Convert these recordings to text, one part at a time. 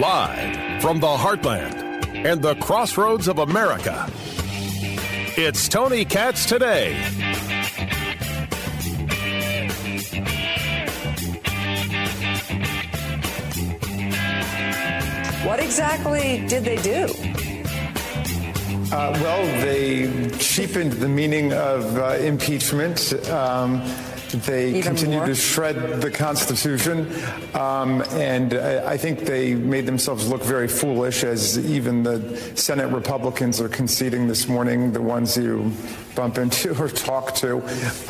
Live from the heartland and the crossroads of America, it's Tony Katz today. What exactly did they do? Uh, well, they cheapened the meaning of uh, impeachment. Um, they Even continue more? to shred the Constitution, um, and I, I think they made themselves look very foolish, as even the Senate Republicans are conceding this morning, the ones you bump into or talk to.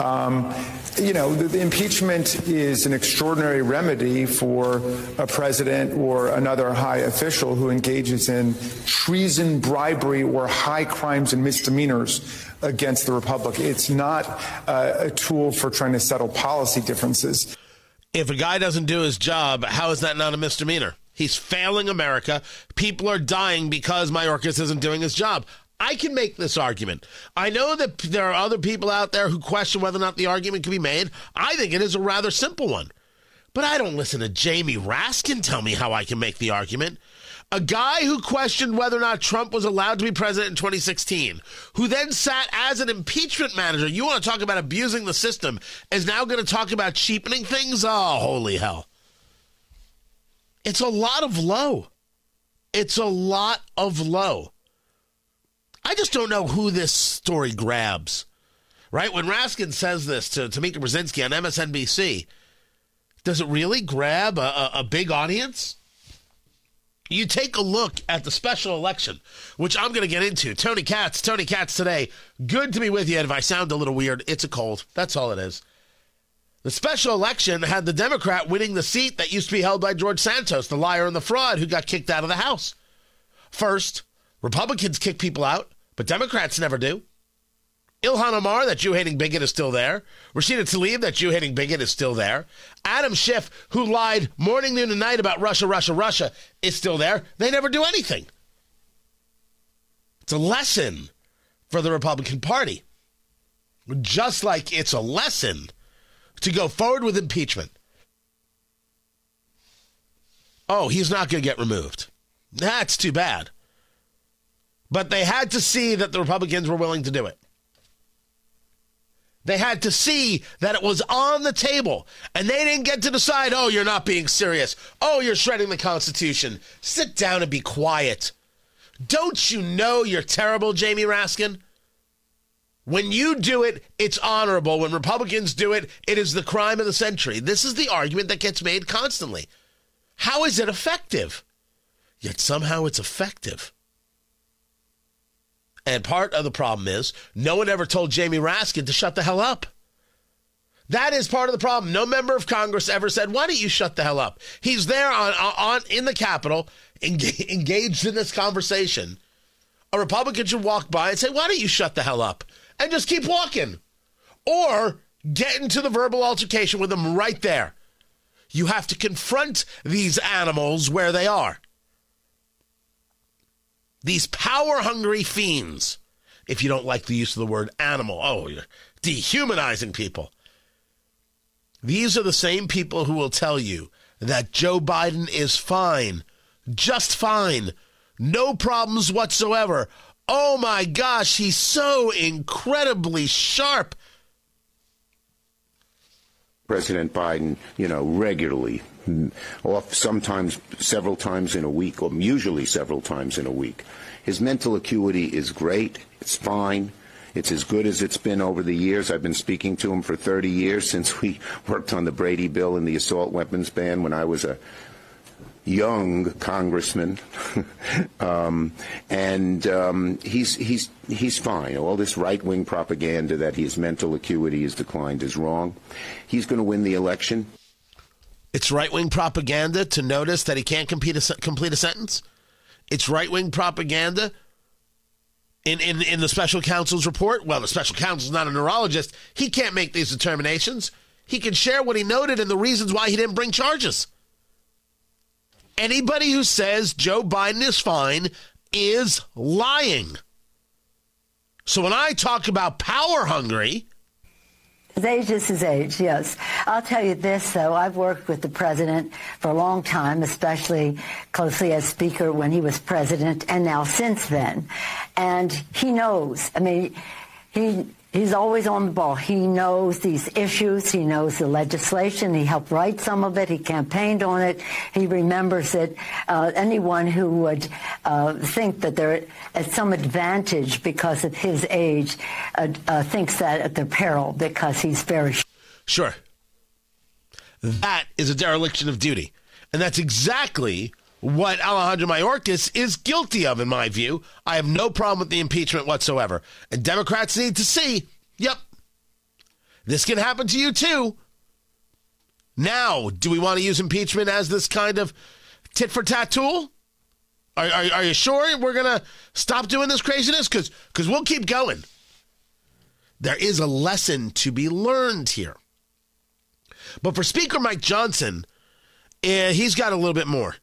Um, you know, the, the impeachment is an extraordinary remedy for a president or another high official who engages in treason, bribery, or high crimes and misdemeanors against the republic. It's not uh, a tool for trying to settle policy differences. If a guy doesn't do his job, how is that not a misdemeanor? He's failing America. People are dying because Mayorkas isn't doing his job. I can make this argument. I know that there are other people out there who question whether or not the argument can be made. I think it is a rather simple one. But I don't listen to Jamie Raskin tell me how I can make the argument. A guy who questioned whether or not Trump was allowed to be president in 2016, who then sat as an impeachment manager. You want to talk about abusing the system, is now going to talk about cheapening things? Oh, holy hell. It's a lot of low. It's a lot of low. I just don't know who this story grabs. Right? When Raskin says this to Tamika Brzezinski on MSNBC, does it really grab a, a, a big audience? You take a look at the special election, which I'm going to get into. Tony Katz, Tony Katz today. Good to be with you. And if I sound a little weird, it's a cold. That's all it is. The special election had the Democrat winning the seat that used to be held by George Santos, the liar and the fraud who got kicked out of the House. First, Republicans kick people out, but Democrats never do. Ilhan Omar, that Jew hating bigot, is still there. Rashida Tlaib, that Jew hating bigot, is still there. Adam Schiff, who lied morning, noon, and night about Russia, Russia, Russia, is still there. They never do anything. It's a lesson for the Republican Party. Just like it's a lesson to go forward with impeachment. Oh, he's not going to get removed. That's too bad. But they had to see that the Republicans were willing to do it. They had to see that it was on the table, and they didn't get to decide, oh, you're not being serious. Oh, you're shredding the Constitution. Sit down and be quiet. Don't you know you're terrible, Jamie Raskin? When you do it, it's honorable. When Republicans do it, it is the crime of the century. This is the argument that gets made constantly. How is it effective? Yet somehow it's effective. And part of the problem is no one ever told Jamie Raskin to shut the hell up. That is part of the problem. No member of Congress ever said, "Why don't you shut the hell up?" He's there on on in the Capitol, engaged, engaged in this conversation. A Republican should walk by and say, "Why don't you shut the hell up?" and just keep walking, or get into the verbal altercation with them right there. You have to confront these animals where they are. These power hungry fiends, if you don't like the use of the word animal, oh, you're dehumanizing people. These are the same people who will tell you that Joe Biden is fine, just fine, no problems whatsoever. Oh my gosh, he's so incredibly sharp. President Biden, you know, regularly, off sometimes several times in a week, or usually several times in a week. His mental acuity is great. It's fine. It's as good as it's been over the years. I've been speaking to him for 30 years since we worked on the Brady bill and the assault weapons ban when I was a young congressman, um, and um, he's he's he's fine. All this right wing propaganda that his mental acuity has declined is wrong. He's going to win the election. It's right wing propaganda to notice that he can't complete a, complete a sentence. It's right wing propaganda in, in, in the special counsel's report. Well, the special counsel's not a neurologist. He can't make these determinations. He can share what he noted and the reasons why he didn't bring charges. Anybody who says Joe Biden is fine is lying. So when I talk about power hungry, His age is his age, yes. I'll tell you this, though. I've worked with the president for a long time, especially closely as speaker when he was president and now since then. And he knows. I mean, he He's always on the ball. He knows these issues. He knows the legislation. He helped write some of it. He campaigned on it. He remembers it. Uh, anyone who would uh, think that they're at some advantage because of his age uh, uh thinks that at their peril because he's very. Sure. That is a dereliction of duty. And that's exactly what Alejandro Mayorkas is guilty of, in my view. I have no problem with the impeachment whatsoever. And Democrats need to see yep, this can happen to you too. Now, do we want to use impeachment as this kind of tit for tat tool? Are, are, are you sure we're going to stop doing this craziness? Because we'll keep going. There is a lesson to be learned here. But for Speaker Mike Johnson, eh, he's got a little bit more.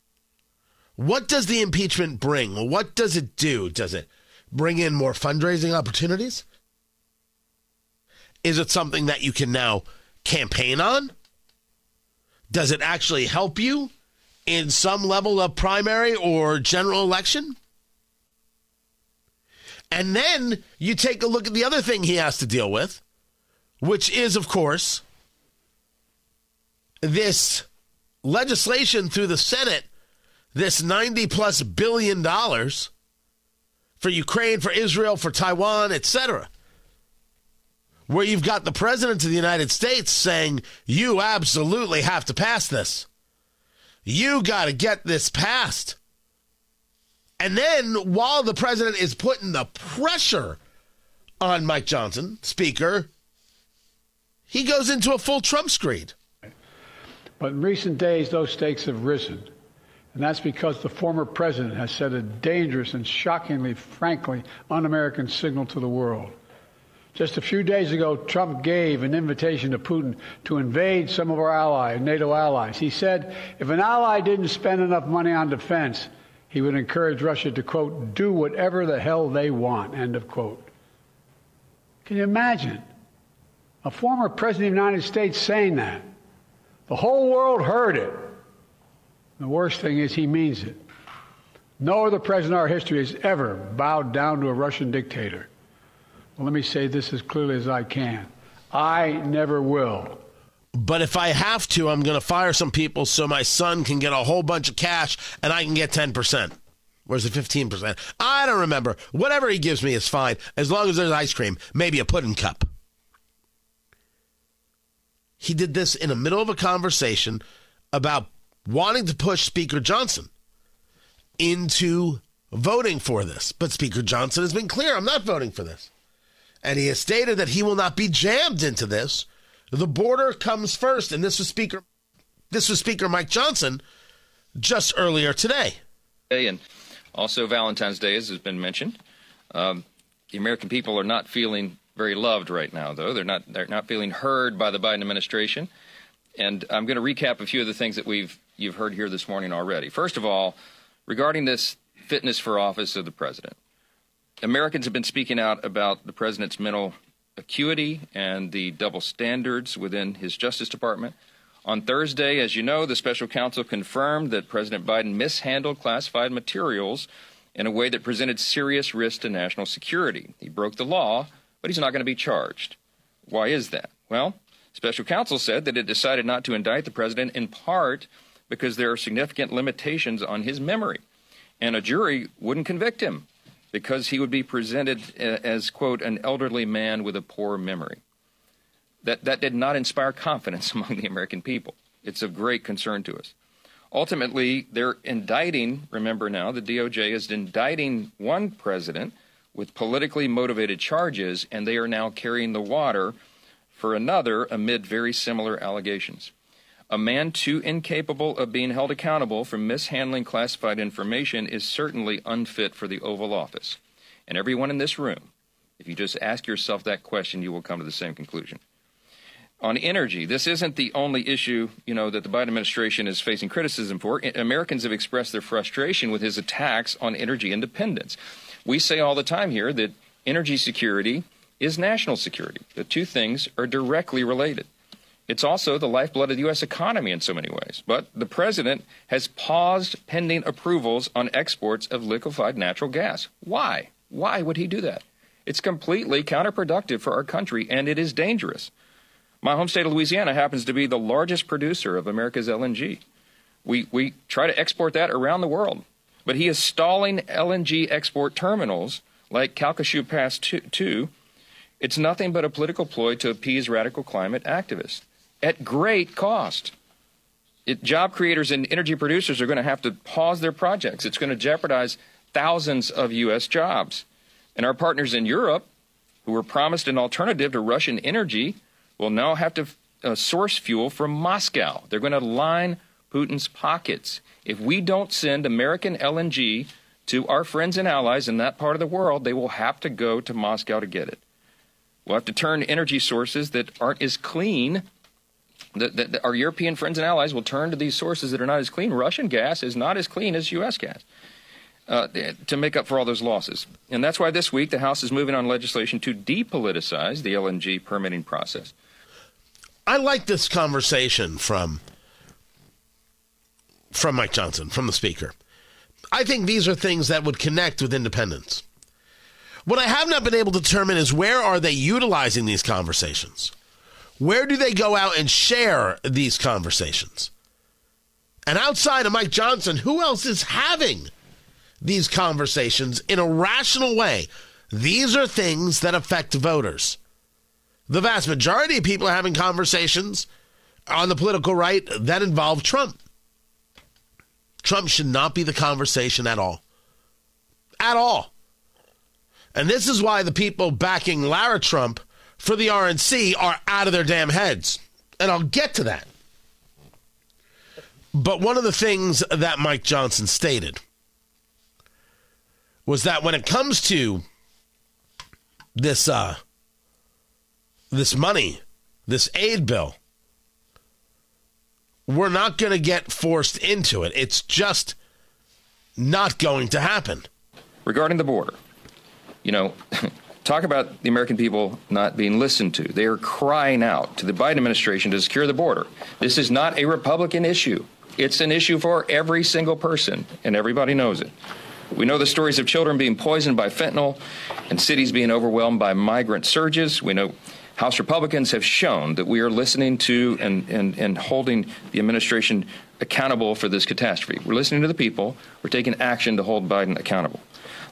What does the impeachment bring? What does it do? Does it bring in more fundraising opportunities? Is it something that you can now campaign on? Does it actually help you in some level of primary or general election? And then you take a look at the other thing he has to deal with, which is, of course, this legislation through the Senate this 90 plus billion dollars for Ukraine, for Israel, for Taiwan, etc. Where you've got the president of the United States saying, you absolutely have to pass this. You got to get this passed. And then while the president is putting the pressure on Mike Johnson, Speaker, he goes into a full Trump screed. But in recent days, those stakes have risen. And that's because the former president has sent a dangerous and shockingly, frankly, un American signal to the world. Just a few days ago, Trump gave an invitation to Putin to invade some of our allies, NATO allies. He said if an ally didn't spend enough money on defense, he would encourage Russia to, quote, do whatever the hell they want, end of quote. Can you imagine? A former president of the United States saying that. The whole world heard it. The worst thing is he means it. No other president in our history has ever bowed down to a Russian dictator. Well, let me say this as clearly as I can. I never will. But if I have to, I'm going to fire some people so my son can get a whole bunch of cash and I can get 10%. Where's the 15%? I don't remember. Whatever he gives me is fine as long as there's ice cream, maybe a pudding cup. He did this in the middle of a conversation about wanting to push Speaker Johnson into voting for this. But Speaker Johnson has been clear I'm not voting for this. And he has stated that he will not be jammed into this. The border comes first. And this was Speaker this was Speaker Mike Johnson just earlier today. And also Valentine's Day, as has been mentioned. Um, the American people are not feeling very loved right now, though. They're not they're not feeling heard by the Biden administration. And I'm going to recap a few of the things that we've you've heard here this morning already. First of all, regarding this fitness for office of the president, Americans have been speaking out about the president's mental acuity and the double standards within his Justice Department. On Thursday, as you know, the special counsel confirmed that President Biden mishandled classified materials in a way that presented serious risk to national security. He broke the law, but he's not going to be charged. Why is that? Well, special counsel said that it decided not to indict the president in part because there are significant limitations on his memory. And a jury wouldn't convict him because he would be presented uh, as, quote, an elderly man with a poor memory. That, that did not inspire confidence among the American people. It's of great concern to us. Ultimately, they're indicting, remember now, the DOJ is indicting one president with politically motivated charges, and they are now carrying the water for another amid very similar allegations. A man too incapable of being held accountable for mishandling classified information is certainly unfit for the Oval Office. And everyone in this room, if you just ask yourself that question, you will come to the same conclusion. On energy, this isn't the only issue, you know, that the Biden administration is facing criticism for. Americans have expressed their frustration with his attacks on energy independence. We say all the time here that energy security is national security. The two things are directly related. It's also the lifeblood of the U.S. economy in so many ways. But the president has paused pending approvals on exports of liquefied natural gas. Why? Why would he do that? It's completely counterproductive for our country, and it is dangerous. My home state of Louisiana happens to be the largest producer of America's LNG. We, we try to export that around the world. But he is stalling LNG export terminals like Calcasieu Pass 2. It's nothing but a political ploy to appease radical climate activists at great cost. It, job creators and energy producers are going to have to pause their projects. It's going to jeopardize thousands of U.S. jobs. And our partners in Europe, who were promised an alternative to Russian energy, will now have to uh, source fuel from Moscow. They're going to line Putin's pockets. If we don't send American LNG to our friends and allies in that part of the world, they will have to go to Moscow to get it. We'll have to turn energy sources that aren't as clean. That, that our European friends and allies will turn to these sources that are not as clean. Russian gas is not as clean as U.S. gas. Uh, to make up for all those losses. And that's why this week the House is moving on legislation to depoliticize the LNG permitting process. I like this conversation from from Mike Johnson, from the speaker. I think these are things that would connect with independents. What I have not been able to determine is where are they utilizing these conversations? Where do they go out and share these conversations? And outside of Mike Johnson, who else is having these conversations in a rational way. These are things that affect voters. The vast majority of people are having conversations on the political right that involve Trump. Trump should not be the conversation at all. At all. And this is why the people backing Lara Trump for the RNC are out of their damn heads. And I'll get to that. But one of the things that Mike Johnson stated was that when it comes to this uh, this money, this aid bill, we're not going to get forced into it. It's just not going to happen. Regarding the border, you know, talk about the American people not being listened to. They are crying out to the Biden administration to secure the border. This is not a Republican issue. It's an issue for every single person, and everybody knows it. We know the stories of children being poisoned by fentanyl and cities being overwhelmed by migrant surges. We know House Republicans have shown that we are listening to and, and, and holding the administration accountable for this catastrophe. We're listening to the people. We're taking action to hold Biden accountable.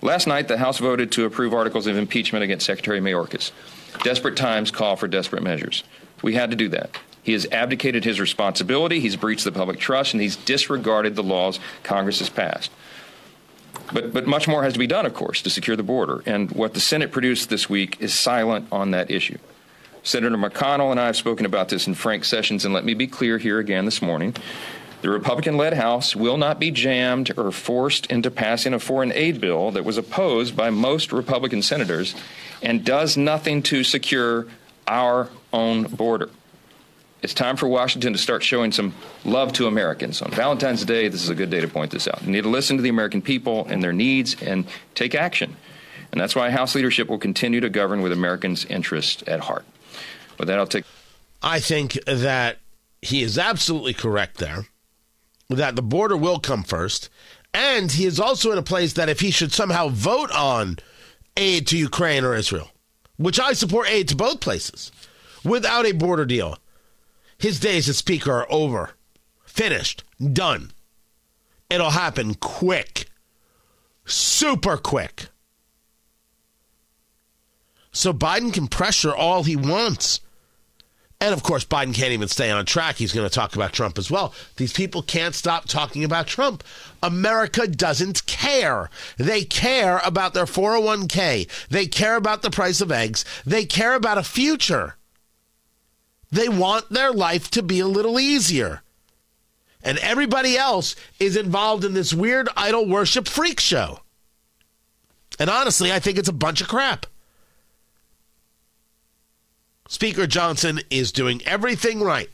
Last night, the House voted to approve articles of impeachment against Secretary Mayorkas. Desperate times call for desperate measures. We had to do that. He has abdicated his responsibility, he's breached the public trust, and he's disregarded the laws Congress has passed. But, but much more has to be done, of course, to secure the border. And what the Senate produced this week is silent on that issue. Senator McConnell and I have spoken about this in frank sessions, and let me be clear here again this morning. The Republican led House will not be jammed or forced into passing a foreign aid bill that was opposed by most Republican senators and does nothing to secure our own border. It's time for Washington to start showing some love to Americans. On Valentine's Day, this is a good day to point this out. You need to listen to the American people and their needs and take action. And that's why House leadership will continue to govern with Americans' interests at heart. With that, I'll take. I think that he is absolutely correct there, that the border will come first. And he is also in a place that if he should somehow vote on aid to Ukraine or Israel, which I support aid to both places, without a border deal, his days as Speaker are over. Finished. Done. It'll happen quick. Super quick. So Biden can pressure all he wants. And of course, Biden can't even stay on track. He's going to talk about Trump as well. These people can't stop talking about Trump. America doesn't care. They care about their 401k. They care about the price of eggs. They care about a future. They want their life to be a little easier. And everybody else is involved in this weird idol worship freak show. And honestly, I think it's a bunch of crap. Speaker Johnson is doing everything right.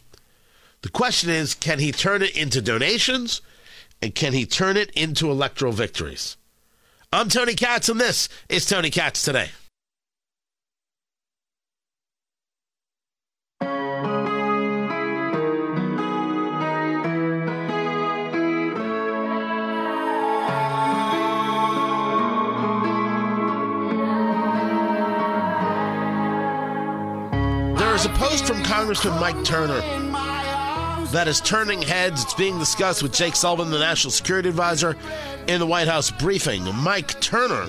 The question is can he turn it into donations and can he turn it into electoral victories? I'm Tony Katz, and this is Tony Katz Today. There's a post from Congressman Mike Turner that is turning heads. It's being discussed with Jake Sullivan, the National Security Advisor, in the White House briefing. Mike Turner,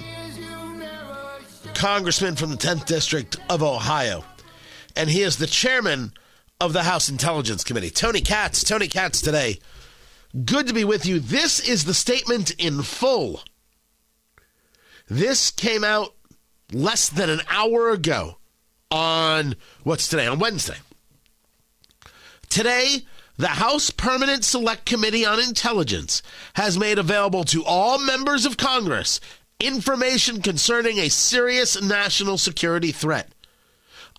Congressman from the 10th District of Ohio, and he is the chairman of the House Intelligence Committee. Tony Katz, Tony Katz today. Good to be with you. This is the statement in full. This came out less than an hour ago on what's today? On Wednesday. Today, the House Permanent Select Committee on Intelligence has made available to all members of Congress information concerning a serious national security threat.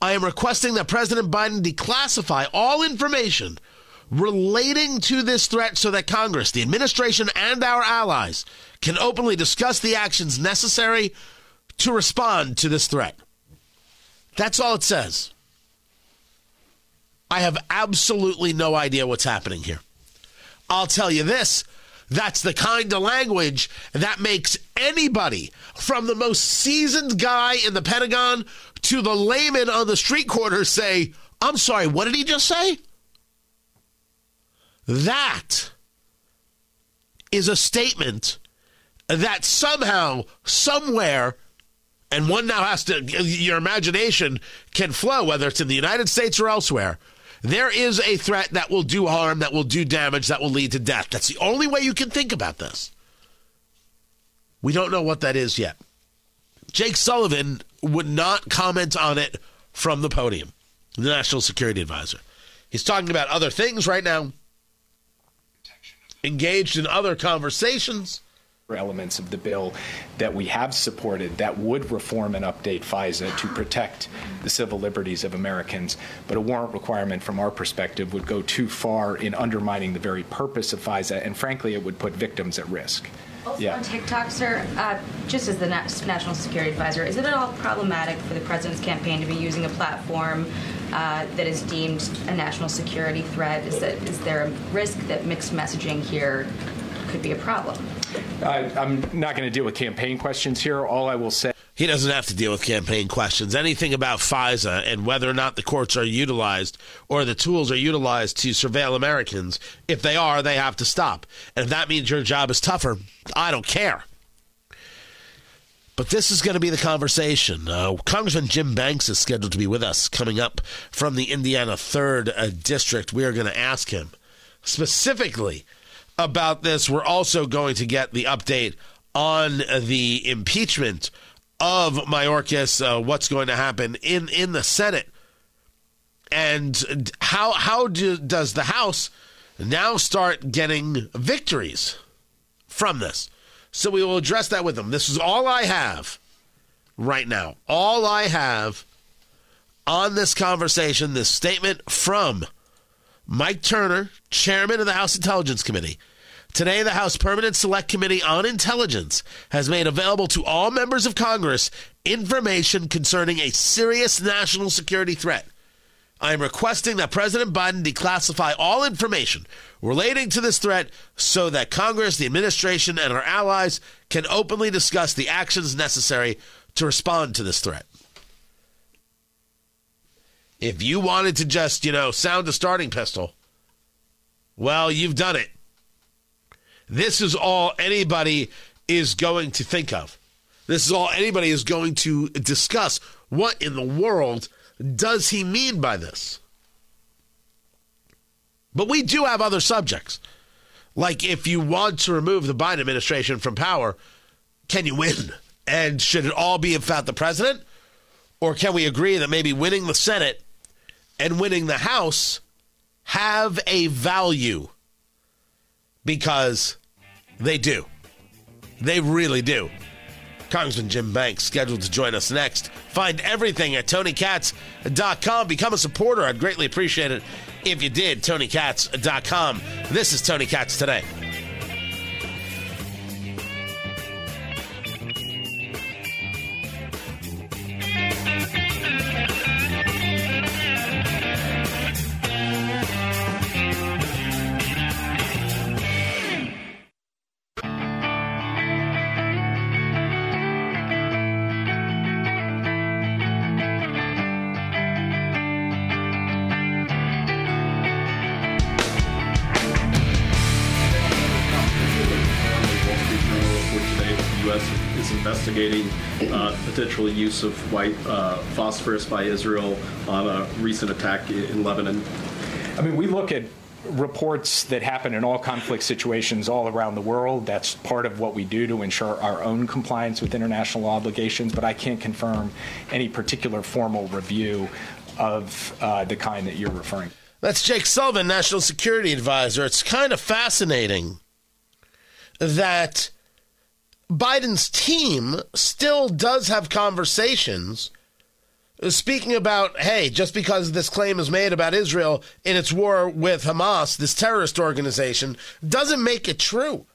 I am requesting that President Biden declassify all information relating to this threat so that Congress, the administration, and our allies can openly discuss the actions necessary to respond to this threat. That's all it says. I have absolutely no idea what's happening here. I'll tell you this that's the kind of language that makes anybody, from the most seasoned guy in the Pentagon to the layman on the street corner, say, I'm sorry, what did he just say? That is a statement that somehow, somewhere, and one now has to, your imagination can flow, whether it's in the United States or elsewhere. There is a threat that will do harm, that will do damage, that will lead to death. That's the only way you can think about this. We don't know what that is yet. Jake Sullivan would not comment on it from the podium, the National Security Advisor. He's talking about other things right now, engaged in other conversations elements of the bill that we have supported that would reform and update FISA to protect the civil liberties of Americans. But a warrant requirement, from our perspective, would go too far in undermining the very purpose of FISA, and frankly, it would put victims at risk. Also yeah. on TikTok, sir, uh, just as the National Security Advisor, is it at all problematic for the president's campaign to be using a platform uh, that is deemed a national security threat? Is, that, is there a risk that mixed messaging here could be a problem? Uh, I'm not going to deal with campaign questions here. All I will say. He doesn't have to deal with campaign questions. Anything about FISA and whether or not the courts are utilized or the tools are utilized to surveil Americans, if they are, they have to stop. And if that means your job is tougher, I don't care. But this is going to be the conversation. Uh, Congressman Jim Banks is scheduled to be with us coming up from the Indiana 3rd uh, District. We are going to ask him specifically about this. We're also going to get the update on the impeachment of Mayorkas, uh, what's going to happen in, in the Senate, and how how do, does the House now start getting victories from this? So we will address that with them. This is all I have right now. All I have on this conversation, this statement from Mike Turner, chairman of the House Intelligence Committee. Today, the House Permanent Select Committee on Intelligence has made available to all members of Congress information concerning a serious national security threat. I am requesting that President Biden declassify all information relating to this threat so that Congress, the administration, and our allies can openly discuss the actions necessary to respond to this threat. If you wanted to just, you know, sound a starting pistol, well, you've done it. This is all anybody is going to think of. This is all anybody is going to discuss. What in the world does he mean by this? But we do have other subjects. Like if you want to remove the Biden administration from power, can you win? And should it all be about the president? Or can we agree that maybe winning the Senate and winning the House have a value because they do. They really do. Congressman Jim Banks scheduled to join us next. Find everything at TonyKatz.com. Become a supporter. I'd greatly appreciate it if you did. TonyKatz.com. This is Tony Katz today. Use of white uh, phosphorus by Israel on a recent attack in Lebanon? I mean, we look at reports that happen in all conflict situations all around the world. That's part of what we do to ensure our own compliance with international obligations, but I can't confirm any particular formal review of uh, the kind that you're referring to. That's Jake Sullivan, National Security Advisor. It's kind of fascinating that Biden's team still does have conversations uh, speaking about, hey, just because this claim is made about Israel in its war with Hamas, this terrorist organization, doesn't make it true.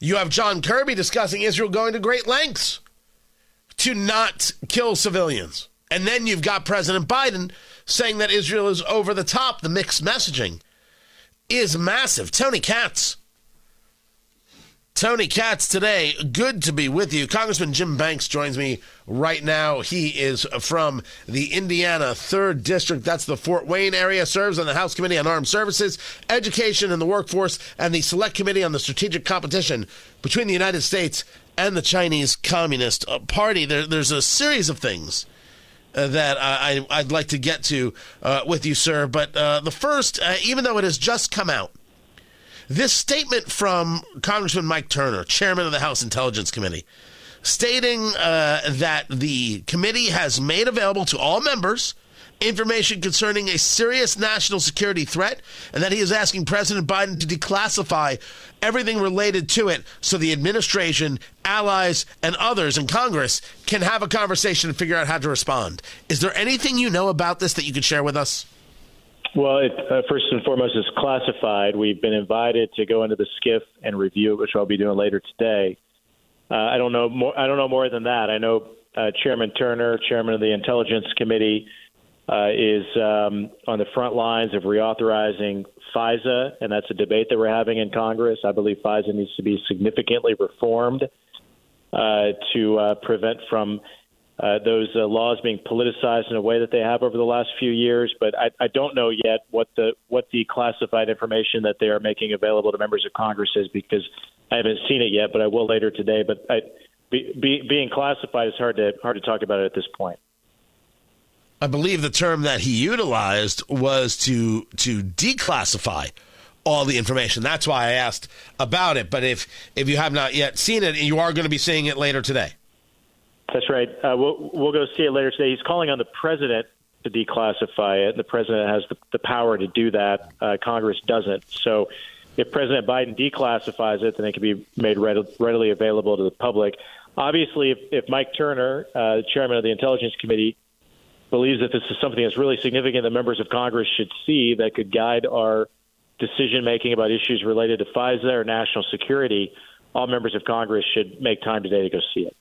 You have John Kirby discussing Israel going to great lengths to not kill civilians. And then you've got President Biden saying that Israel is over the top. The mixed messaging is massive. Tony Katz Tony Katz today. Good to be with you. Congressman Jim Banks joins me right now. He is from the Indiana 3rd District. That's the Fort Wayne area. Serves on the House Committee on Armed Services, Education and the Workforce, and the Select Committee on the Strategic Competition between the United States and the Chinese Communist Party. There, there's a series of things. Uh, that I, would like to get to uh, with you, sir. But uh, the first, uh, even though it has just come out, this statement from Congressman Mike Turner, chairman of the House Intelligence Committee, stating uh, that the committee has made available to all members information concerning a serious national security threat and that he is asking President Biden to declassify everything related to it so the administration, allies, and others in Congress can have a conversation and figure out how to respond. Is there anything you know about this that you could share with us? Well, it, uh, first and foremost, it's classified. We've been invited to go into the SCIF and review it, which I'll be doing later today. Uh, I don't know more. I don't know more than that. I know uh, Chairman Turner, Chairman of the Intelligence Committee, uh, is um, on the front lines of reauthorizing FISA, and that's a debate that we're having in Congress. I believe FISA needs to be significantly reformed uh, to uh, prevent from uh, those uh, laws being politicized in a way that they have over the last few years. But I, I don't know yet what the what the classified information that they are making available to members of Congress is because I haven't seen it yet. But I will later today. But I, be, be, being classified is hard to hard to talk about it at this point. I believe the term that he utilized was to to declassify all the information. That's why I asked about it. But if if you have not yet seen it, you are going to be seeing it later today. That's right. Uh, we'll, we'll go see it later today. He's calling on the president to declassify it. The president has the, the power to do that. Uh, Congress doesn't. So if President Biden declassifies it, then it can be made readily available to the public. Obviously, if, if Mike Turner, uh, chairman of the Intelligence Committee, believes that this is something that's really significant that members of Congress should see that could guide our decision making about issues related to FISA or national security, all members of Congress should make time today to go see it.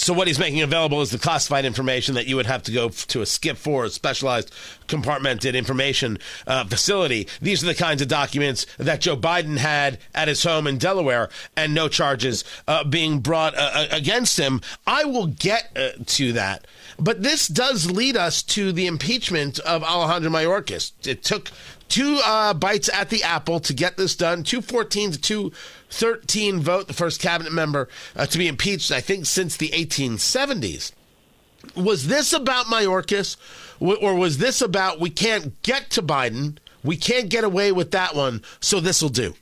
So what he's making available is the classified information that you would have to go to a SCIF for, a specialized compartmented information uh, facility. These are the kinds of documents that Joe Biden had at his home in Delaware, and no charges uh, being brought uh, uh against him. I will get uh, to that. But this does lead us to the impeachment of Alejandro Mayorkas. It took two uh, bites at the apple to get this done. 214 to 213 vote, the first cabinet member uh, to be impeached, I think, since the 1870s. Was this about Mayorkas, or was this about we can't get to Biden, we can't get away with that one, so this will do?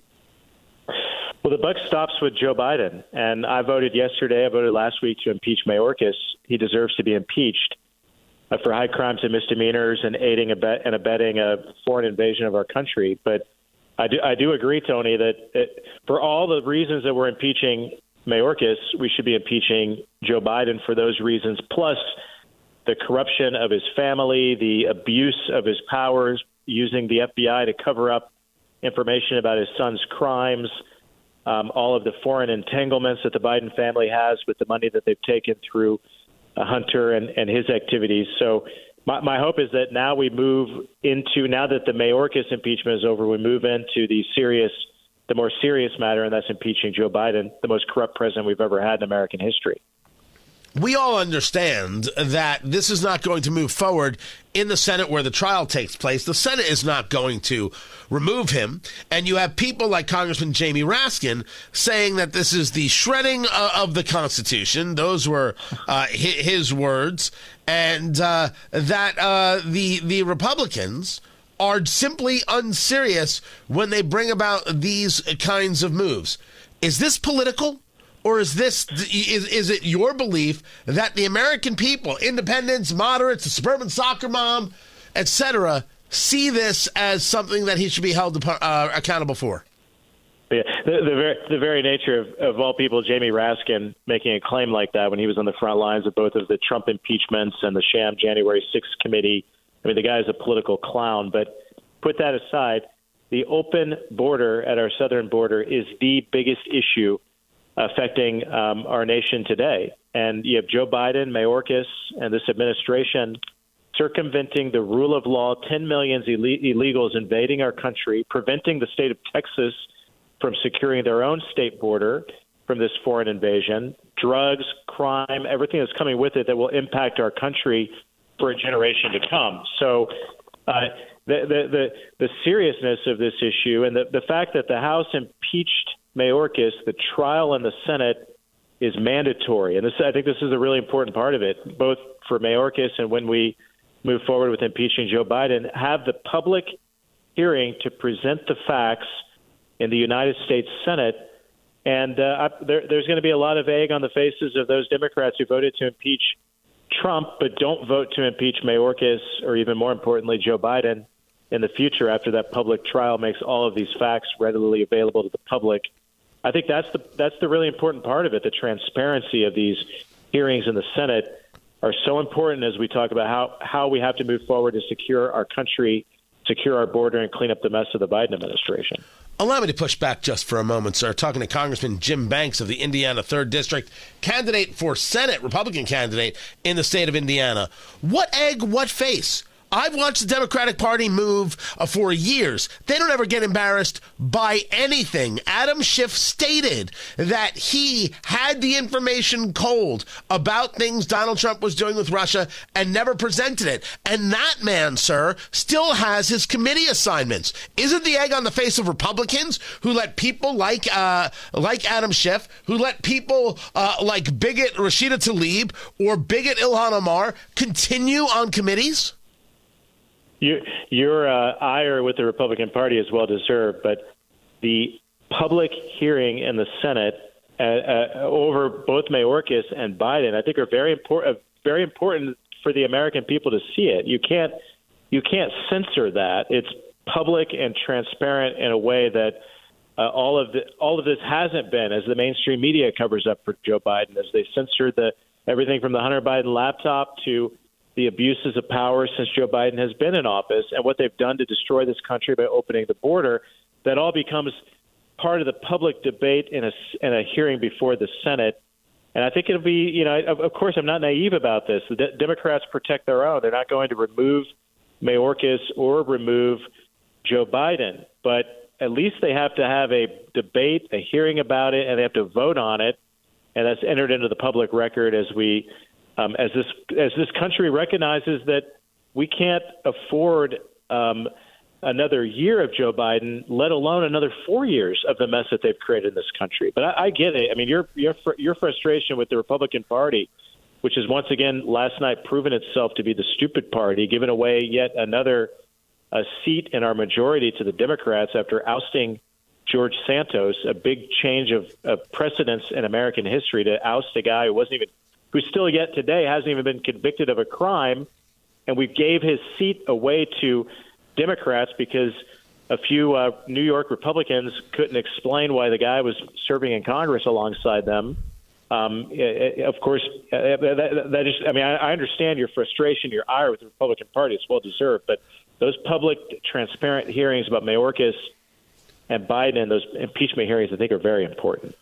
Well, the buck stops with Joe Biden, and I voted yesterday. I voted last week to impeach Mayorkas. He deserves to be impeached. Uh, for high crimes and misdemeanors and aiding and abetting a foreign invasion of our country. But I do, I do agree, Tony, that it, for all the reasons that we're impeaching Mayorkas, we should be impeaching Joe Biden for those reasons, plus the corruption of his family, the abuse of his powers, using the FBI to cover up information about his son's crimes, um, all of the foreign entanglements that the Biden family has with the money that they've taken through Hunter and, and his activities. So my, my hope is that now we move into now that the Mayorkas impeachment is over, we move into the serious, the more serious matter, and that's impeaching Joe Biden, the most corrupt president we've ever had in American history. We all understand that this is not going to move forward in the Senate where the trial takes place. The Senate is not going to remove him. And you have people like Congressman Jamie Raskin saying that this is the shredding uh, of the Constitution. Those were uh, his words. And uh, that uh, the, the Republicans are simply unserious when they bring about these kinds of moves. Is this political? Or is this is is it your belief that the American people, independents, moderates, the suburban soccer mom, etc., see this as something that he should be held uh, accountable for? Yeah, the, the, very, the very nature of, of all people, Jamie Raskin making a claim like that when he was on the front lines of both of the Trump impeachments and the sham January 6th committee. I mean, the guy is a political clown. But put that aside, the open border at our southern border is the biggest issue affecting um, our nation today. And you have Joe Biden, Mayorkas, and this administration circumventing the rule of law, 10 million illegals invading our country, preventing the state of Texas from securing their own state border from this foreign invasion, drugs, crime, everything that's coming with it that will impact our country for a generation to come. So, uh, the, the, the, the seriousness of this issue and the, the fact that the House impeached Mayorkas, the trial in the Senate is mandatory. And this, I think this is a really important part of it, both for Mayorkas and when we move forward with impeaching Joe Biden, have the public hearing to present the facts in the United States Senate. And uh, there, there's going to be a lot of egg on the faces of those Democrats who voted to impeach Trump, but don't vote to impeach Mayorkas or even more importantly, Joe Biden in the future after that public trial makes all of these facts readily available to the public. I think that's the that's the really important part of it. The transparency of these hearings in the Senate are so important as we talk about how how we have to move forward to secure our country, secure our border, and clean up the mess of the Biden administration. Allow me to push back just for a moment, sir. Talking to Congressman Jim Banks of the Indiana 3rd District, candidate for Senate, Republican candidate in the state of Indiana. What egg, what face? I've watched the Democratic Party move uh, for years. They don't ever get embarrassed by anything. Adam Schiff stated that he had the information cold about things Donald Trump was doing with Russia and never presented it. And that man, sir, still has his committee assignments. Isn't the egg on the face of Republicans who let people like uh, like Adam Schiff, who let people uh, like bigot Rashida Tlaib or bigot Ilhan Omar continue on committees? Your, your uh, ire with the Republican Party is well deserved, but the public hearing in the Senate uh, uh, over both Mayorkas and Biden, I think, are very important. Uh, very important for the American people to see it. You can't you can't censor that. It's public and transparent in a way that uh, all of the, all of this hasn't been, as the mainstream media covers up for Joe Biden, as they censored the everything from the Hunter Biden laptop to the abuses of power since Joe Biden has been in office and what they've done to destroy this country by opening the border, that all becomes part of the public debate in a, in a hearing before the Senate. And I think it'll be, you know, of, course, I'm not naive about this. The de- Democrats protect their own. They're not going to remove Mayorkas or remove Joe Biden, but at least they have to have a debate, a hearing about it, and they have to vote on it. And that's entered into the public record as we um, as this as this country recognizes that we can't afford um, another year of Joe Biden, let alone another four years of the mess that they've created in this country. But I, I get it. I mean, your your your frustration with the Republican Party, which has once again last night proven itself to be the stupid party, giving away yet another a seat in our majority to the Democrats after ousting George Santos, a big change of, of precedence in American history to oust a guy who wasn't even who still yet today hasn't even been convicted of a crime, and we gave his seat away to Democrats because a few uh, New York Republicans couldn't explain why the guy was serving in Congress alongside them. Um, it, it, of course, uh, that, that is, I mean, I, I understand your frustration, your ire with the Republican Party. It's well deserved, but those public, transparent hearings about Mayorkas and Biden, and those impeachment hearings, I think, are very important.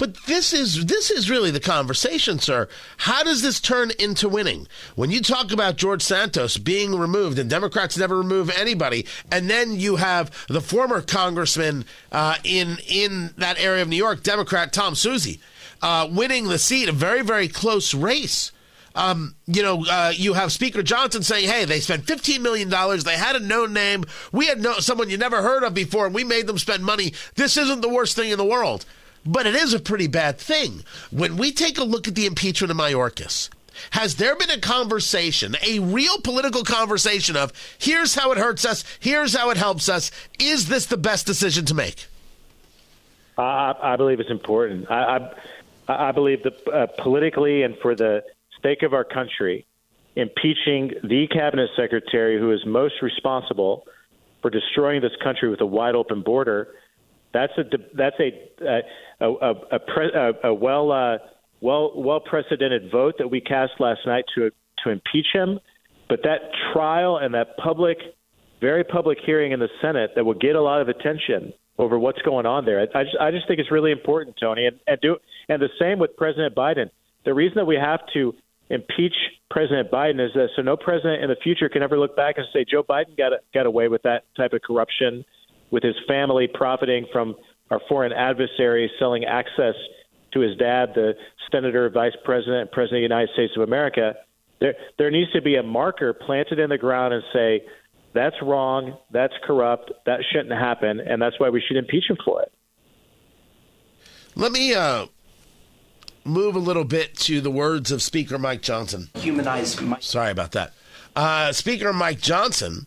But this is this is really the conversation, sir. How does this turn into winning? When you talk about George Santos being removed, and Democrats never remove anybody, and then you have the former congressman uh, in in that area of New York, Democrat Tom Suozzi, uh, winning the seat, a very very close race. Um, you know, uh, you have Speaker Johnson saying, "Hey, they spent fifteen million dollars. They had a known name. We had no someone you never heard of before, and we made them spend money. This isn't the worst thing in the world." But it is a pretty bad thing. When we take a look at the impeachment of Mayorkas, has there been a conversation, a real political conversation of here's how it hurts us, here's how it helps us? Is this the best decision to make? I, I believe it's important. I, I, I believe that uh, politically and for the sake of our country, impeaching the cabinet secretary who is most responsible for destroying this country with a wide open border that's a that's a a a, a, pre, a, a well uh, well well precedented vote that we cast last night to to impeach him. But that trial and that public, very public hearing in the Senate that will get a lot of attention over what's going on there. I, I just I just think it's really important, Tony, and, and do and the same with President Biden. The reason that we have to impeach President Biden is that so no president in the future can ever look back and say Joe Biden got got away with that type of corruption with his family profiting from our foreign adversary selling access to his dad, the senator, vice president, president of the United States of America. There, there needs to be a marker planted in the ground and say, that's wrong, that's corrupt, that shouldn't happen, and that's why we should impeach him for it. Let me uh, move a little bit to the words of Speaker Mike Johnson. Humanize Mike. Sorry about that. Uh, Speaker Mike Johnson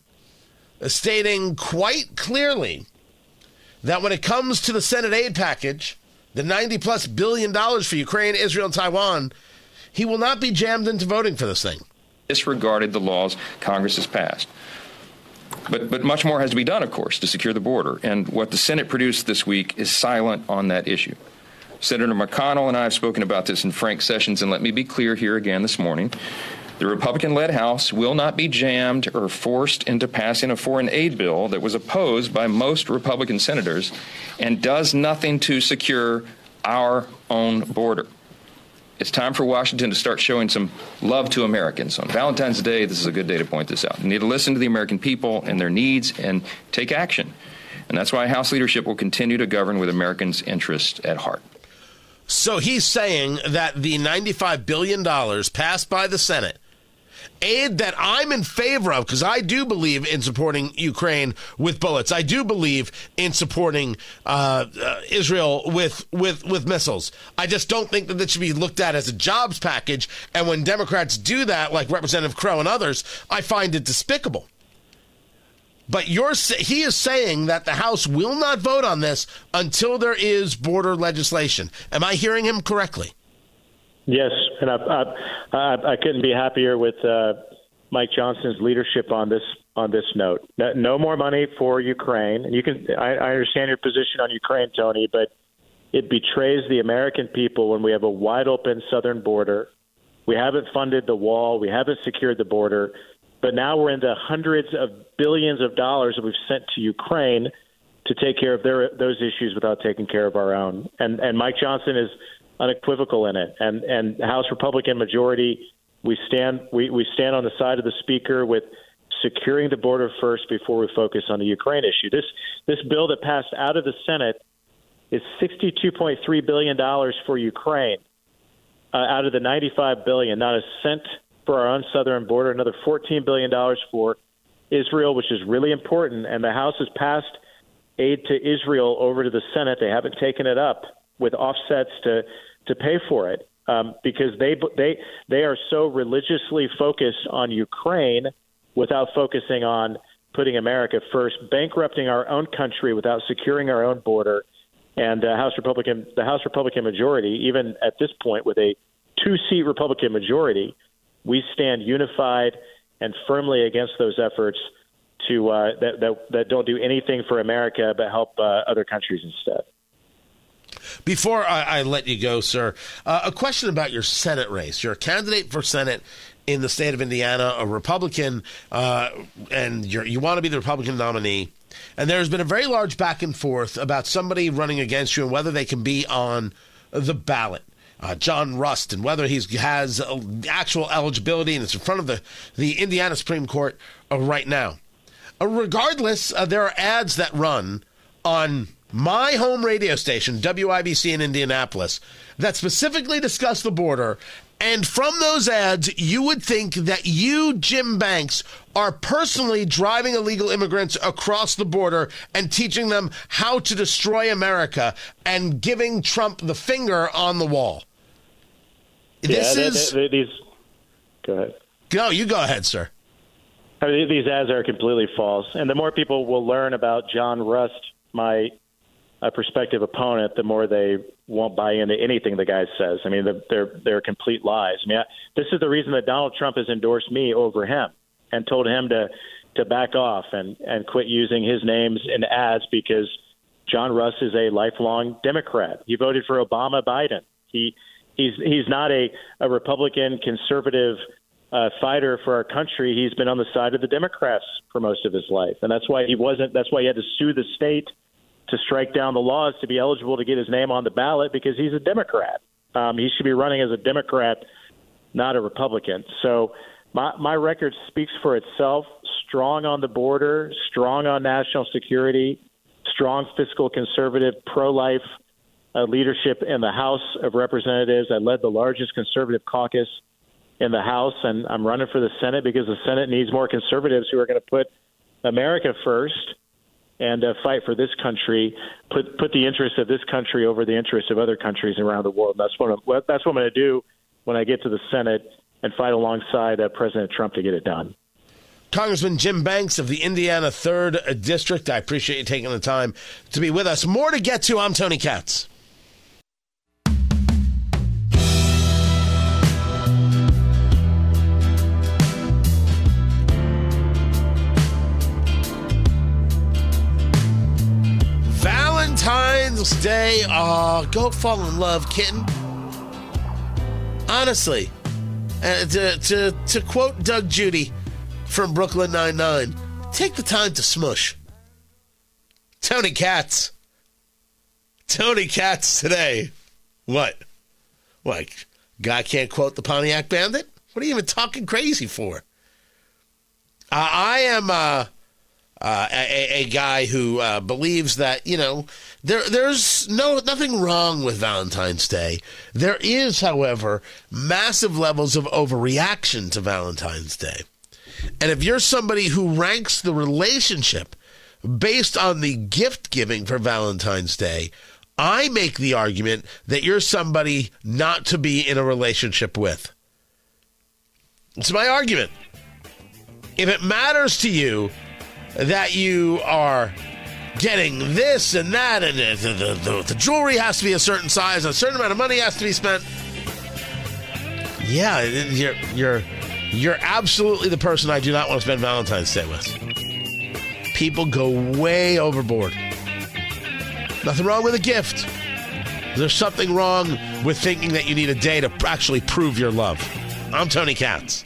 stating quite clearly that when it comes to the Senate aid package, the 90 plus billion dollars for Ukraine, Israel, and Taiwan, he will not be jammed into voting for this thing. Disregarded the laws Congress has passed. But, but much more has to be done, of course, to secure the border. And what the Senate produced this week is silent on that issue. Senator McConnell and I have spoken about this in frank sessions, and let me be clear here again this morning. The Republican led House will not be jammed or forced into passing a foreign aid bill that was opposed by most Republican senators and does nothing to secure our own border. It's time for Washington to start showing some love to Americans. On Valentine's Day, this is a good day to point this out. You need to listen to the American people and their needs and take action. And that's why House leadership will continue to govern with Americans' interests at heart. So he's saying that the $95 billion passed by the Senate aid that I'm in favor of because I do believe in supporting Ukraine with bullets. I do believe in supporting uh, uh, Israel with with with missiles. I just don't think that that should be looked at as a jobs package. And when Democrats do that, like Representative Crow and others, I find it despicable. But he is saying that the House will not vote on this until there is border legislation. Am I hearing him correctly? Yes, and I, I, I couldn't be happier with uh, Mike Johnson's leadership on this on this note. No, no more money for Ukraine, and you can. I, I understand your position on Ukraine, Tony, but it betrays the American people when we have a wide open southern border. We haven't funded the wall. We haven't secured the border. But now we're into hundreds of billions of dollars that we've sent to Ukraine to take care of their those issues without taking care of our own. And and Mike Johnson is unequivocal in it. And and House Republican majority, we stand we, we stand on the side of the speaker with securing the border first before we focus on the Ukraine issue. This this bill that passed out of the Senate is sixty two point three billion dollars for Ukraine. Uh, out of the ninety five billion, not a cent for our own southern border, another fourteen billion dollars for Israel, which is really important. And the House has passed aid to Israel over to the Senate. They haven't taken it up with offsets to to pay for it um, because they they they are so religiously focused on Ukraine without focusing on putting America first, bankrupting our own country without securing our own border, and uh, House Republican the House Republican majority, even at this point with a two seat Republican majority, we stand unified and firmly against those efforts to uh, that, that that don't do anything for America but help uh, other countries instead. Before I, I let you go, sir, uh, a question about your Senate race. You're a candidate for Senate in the state of Indiana, a Republican, uh, and you want to be the Republican nominee. And there's been a very large back and forth about somebody running against you and whether they can be on the ballot. Uh, John Rust and whether he has actual eligibility and it's in front of the, the Indiana Supreme Court uh, right now. Uh, regardless, uh, there are ads that run on my home radio station, WIBC in Indianapolis, that specifically discuss the border. And from those ads, you would think that you, Jim Banks, are personally driving illegal immigrants across the border and teaching them how to destroy America and giving Trump the finger on the wall. This yeah, is. they, they, these. Go ahead. No, you go ahead, sir. I mean, these ads are completely false, and the more people will learn about John Rust, my uh, prospective opponent, the more they won't buy into anything the guy says. I mean, they're they're complete lies. I mean, I, this is the reason that Donald Trump has endorsed me over him and told him to to back off and and quit using his names in ads because John Rust is a lifelong Democrat. He voted for Obama, Biden. He he's he's not a a Republican conservative uh, fighter for our country. He's been on the side of the Democrats for most of his life, and that's why he wasn't. That's why he had to sue the state to strike down the laws to be eligible to get his name on the ballot because he's a Democrat. Um, he should be running as a Democrat, not a Republican. So my my record speaks for itself. Strong on the border, strong on national security, strong fiscal conservative, pro-life uh, leadership in the House of Representatives. I led the largest conservative caucus in the House, and I'm running for the Senate because the Senate needs more conservatives who are going to put America first and uh, fight for this country, put put the interests of this country over the interests of other countries around the world. That's what I'm, that's what I'm going to do when I get to the Senate and fight alongside uh, President Trump to get it done. Congressman Jim Banks of the Indiana 3rd District, I appreciate you taking the time to be with us. More to get to. I'm Tony Katz. Valentine's Day. Oh, go fall in love, kitten. Honestly, uh, to, to, to quote Doug Judy from Brooklyn Nine-Nine, take the time to smush. Tony Katz. Tony Katz today. What? What? Guy can't quote the Pontiac Bandit? What are you even talking crazy for? Uh, I am uh, uh, a, a, guy who uh, believes that you know there there's no nothing wrong with Valentine's Day. There is, however, massive levels of overreaction to Valentine's Day. And if you're somebody who ranks the relationship based on the gift giving for Valentine's Day, I make the argument that you're somebody not to be in a relationship with. It's my argument. If it matters to you that you are getting this and that, and the, the, the, the, jewelry has to be a certain size, a certain amount of money has to be spent. Yeah, you're you're you're absolutely the person I do not want to spend Valentine's Day with. People go way overboard. Nothing wrong with a gift. There's something wrong with thinking that you need a day to actually prove your love. I'm Tony Katz.